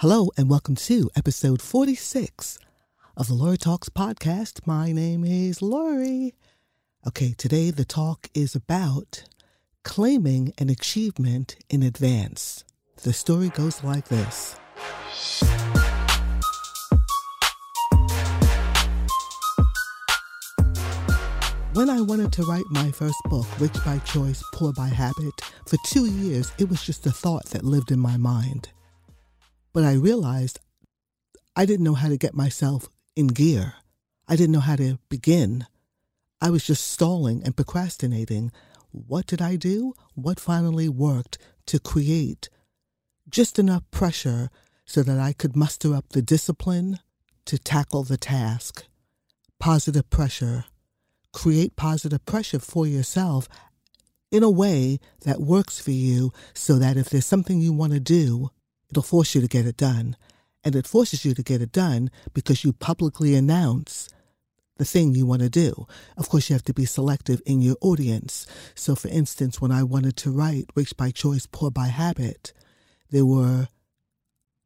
Hello, and welcome to episode 46 of the Lori Talks podcast. My name is Lori. Okay, today the talk is about claiming an achievement in advance. The story goes like this. When I wanted to write my first book, Rich by Choice, Poor by Habit, for two years, it was just a thought that lived in my mind. But I realized I didn't know how to get myself in gear. I didn't know how to begin. I was just stalling and procrastinating. What did I do? What finally worked to create just enough pressure so that I could muster up the discipline to tackle the task? Positive pressure. Create positive pressure for yourself in a way that works for you so that if there's something you want to do, it'll force you to get it done. And it forces you to get it done because you publicly announce the thing you want to do. Of course, you have to be selective in your audience. So, for instance, when I wanted to write Rich by Choice, Poor by Habit, there were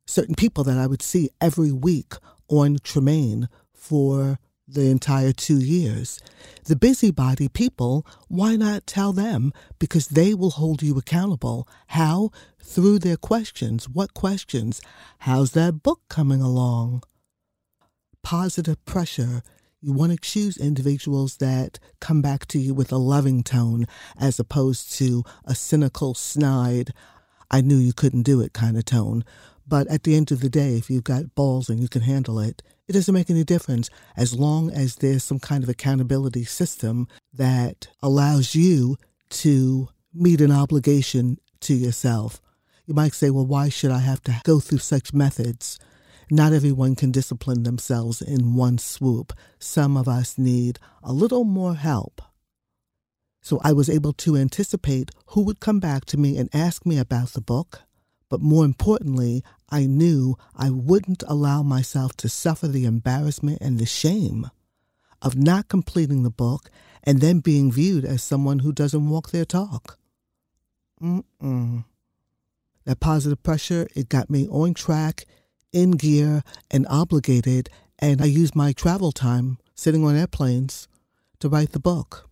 certain people that I would see every week on Tremaine for the entire two years. The busybody people, why not tell them? Because they will hold you accountable. How? Through their questions. What questions? How's that book coming along? Positive pressure. You want to choose individuals that come back to you with a loving tone as opposed to a cynical, snide, I knew you couldn't do it kind of tone. But at the end of the day, if you've got balls and you can handle it, it doesn't make any difference as long as there's some kind of accountability system that allows you to meet an obligation to yourself. You might say, well, why should I have to go through such methods? Not everyone can discipline themselves in one swoop. Some of us need a little more help. So I was able to anticipate who would come back to me and ask me about the book. But more importantly, I knew I wouldn't allow myself to suffer the embarrassment and the shame of not completing the book and then being viewed as someone who doesn't walk their talk. Mm-mm. That positive pressure, it got me on track, in gear, and obligated, and I used my travel time sitting on airplanes to write the book.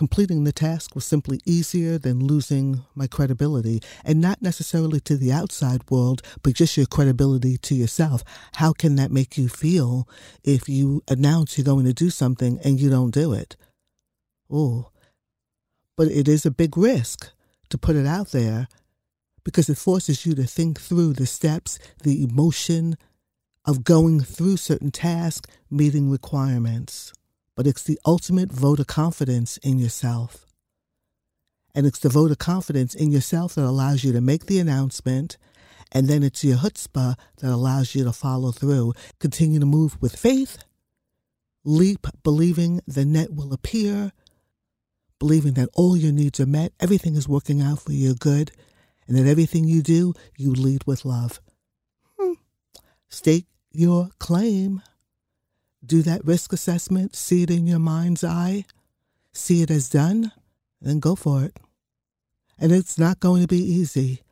Completing the task was simply easier than losing my credibility, and not necessarily to the outside world, but just your credibility to yourself. How can that make you feel if you announce you're going to do something and you don't do it? Oh, but it is a big risk to put it out there because it forces you to think through the steps, the emotion of going through certain tasks, meeting requirements but it's the ultimate vote of confidence in yourself. And it's the vote of confidence in yourself that allows you to make the announcement. And then it's your chutzpah that allows you to follow through. Continue to move with faith. Leap, believing the net will appear. Believing that all your needs are met, everything is working out for your good, and that everything you do, you lead with love. Hmm. State your claim do that risk assessment, see it in your mind's eye, see it as done, then go for it. And it's not going to be easy.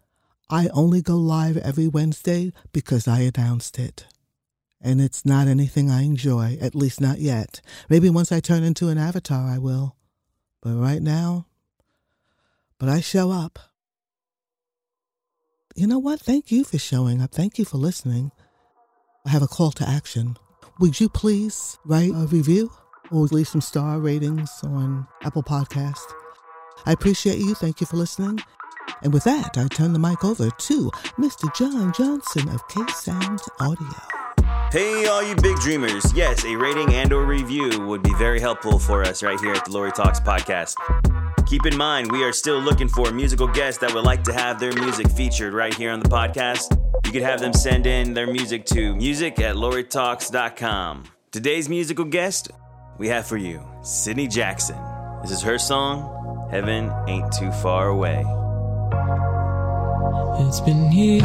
I only go live every Wednesday because I announced it. And it's not anything I enjoy, at least not yet. Maybe once I turn into an avatar, I will. But right now, but I show up. You know what? Thank you for showing up. Thank you for listening. I have a call to action. Would you please write a review or leave some star ratings on Apple Podcast? I appreciate you. Thank you for listening. And with that, I turn the mic over to Mr. John Johnson of K Sound Audio. Hey, all you big dreamers. Yes, a rating and or review would be very helpful for us right here at the Lori Talks podcast. Keep in mind, we are still looking for musical guests that would like to have their music featured right here on the podcast. You could have them send in their music to music at loritalks.com. Today's musical guest we have for you, Sydney Jackson. This is her song, Heaven Ain't Too Far Away. It's been years,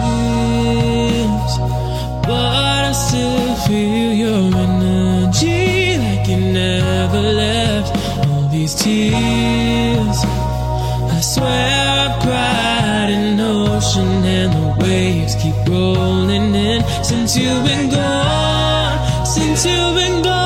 but I still feel your energy like you never left. All these tears, I swear I've cried and waves keep rolling in since you've been gone, since you've been gone.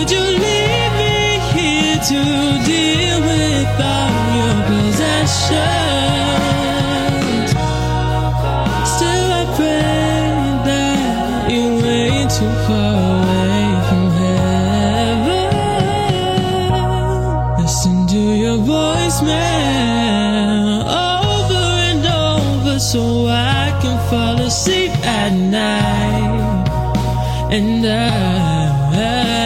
Would you leave me here to deal your possessions? Still, I pray that you too far away from heaven. Listen to your voicemail over and over so I can fall asleep at night. And I jacket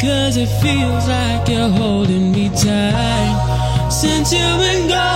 cause it feels like you're holding me tight. Since you've been gone,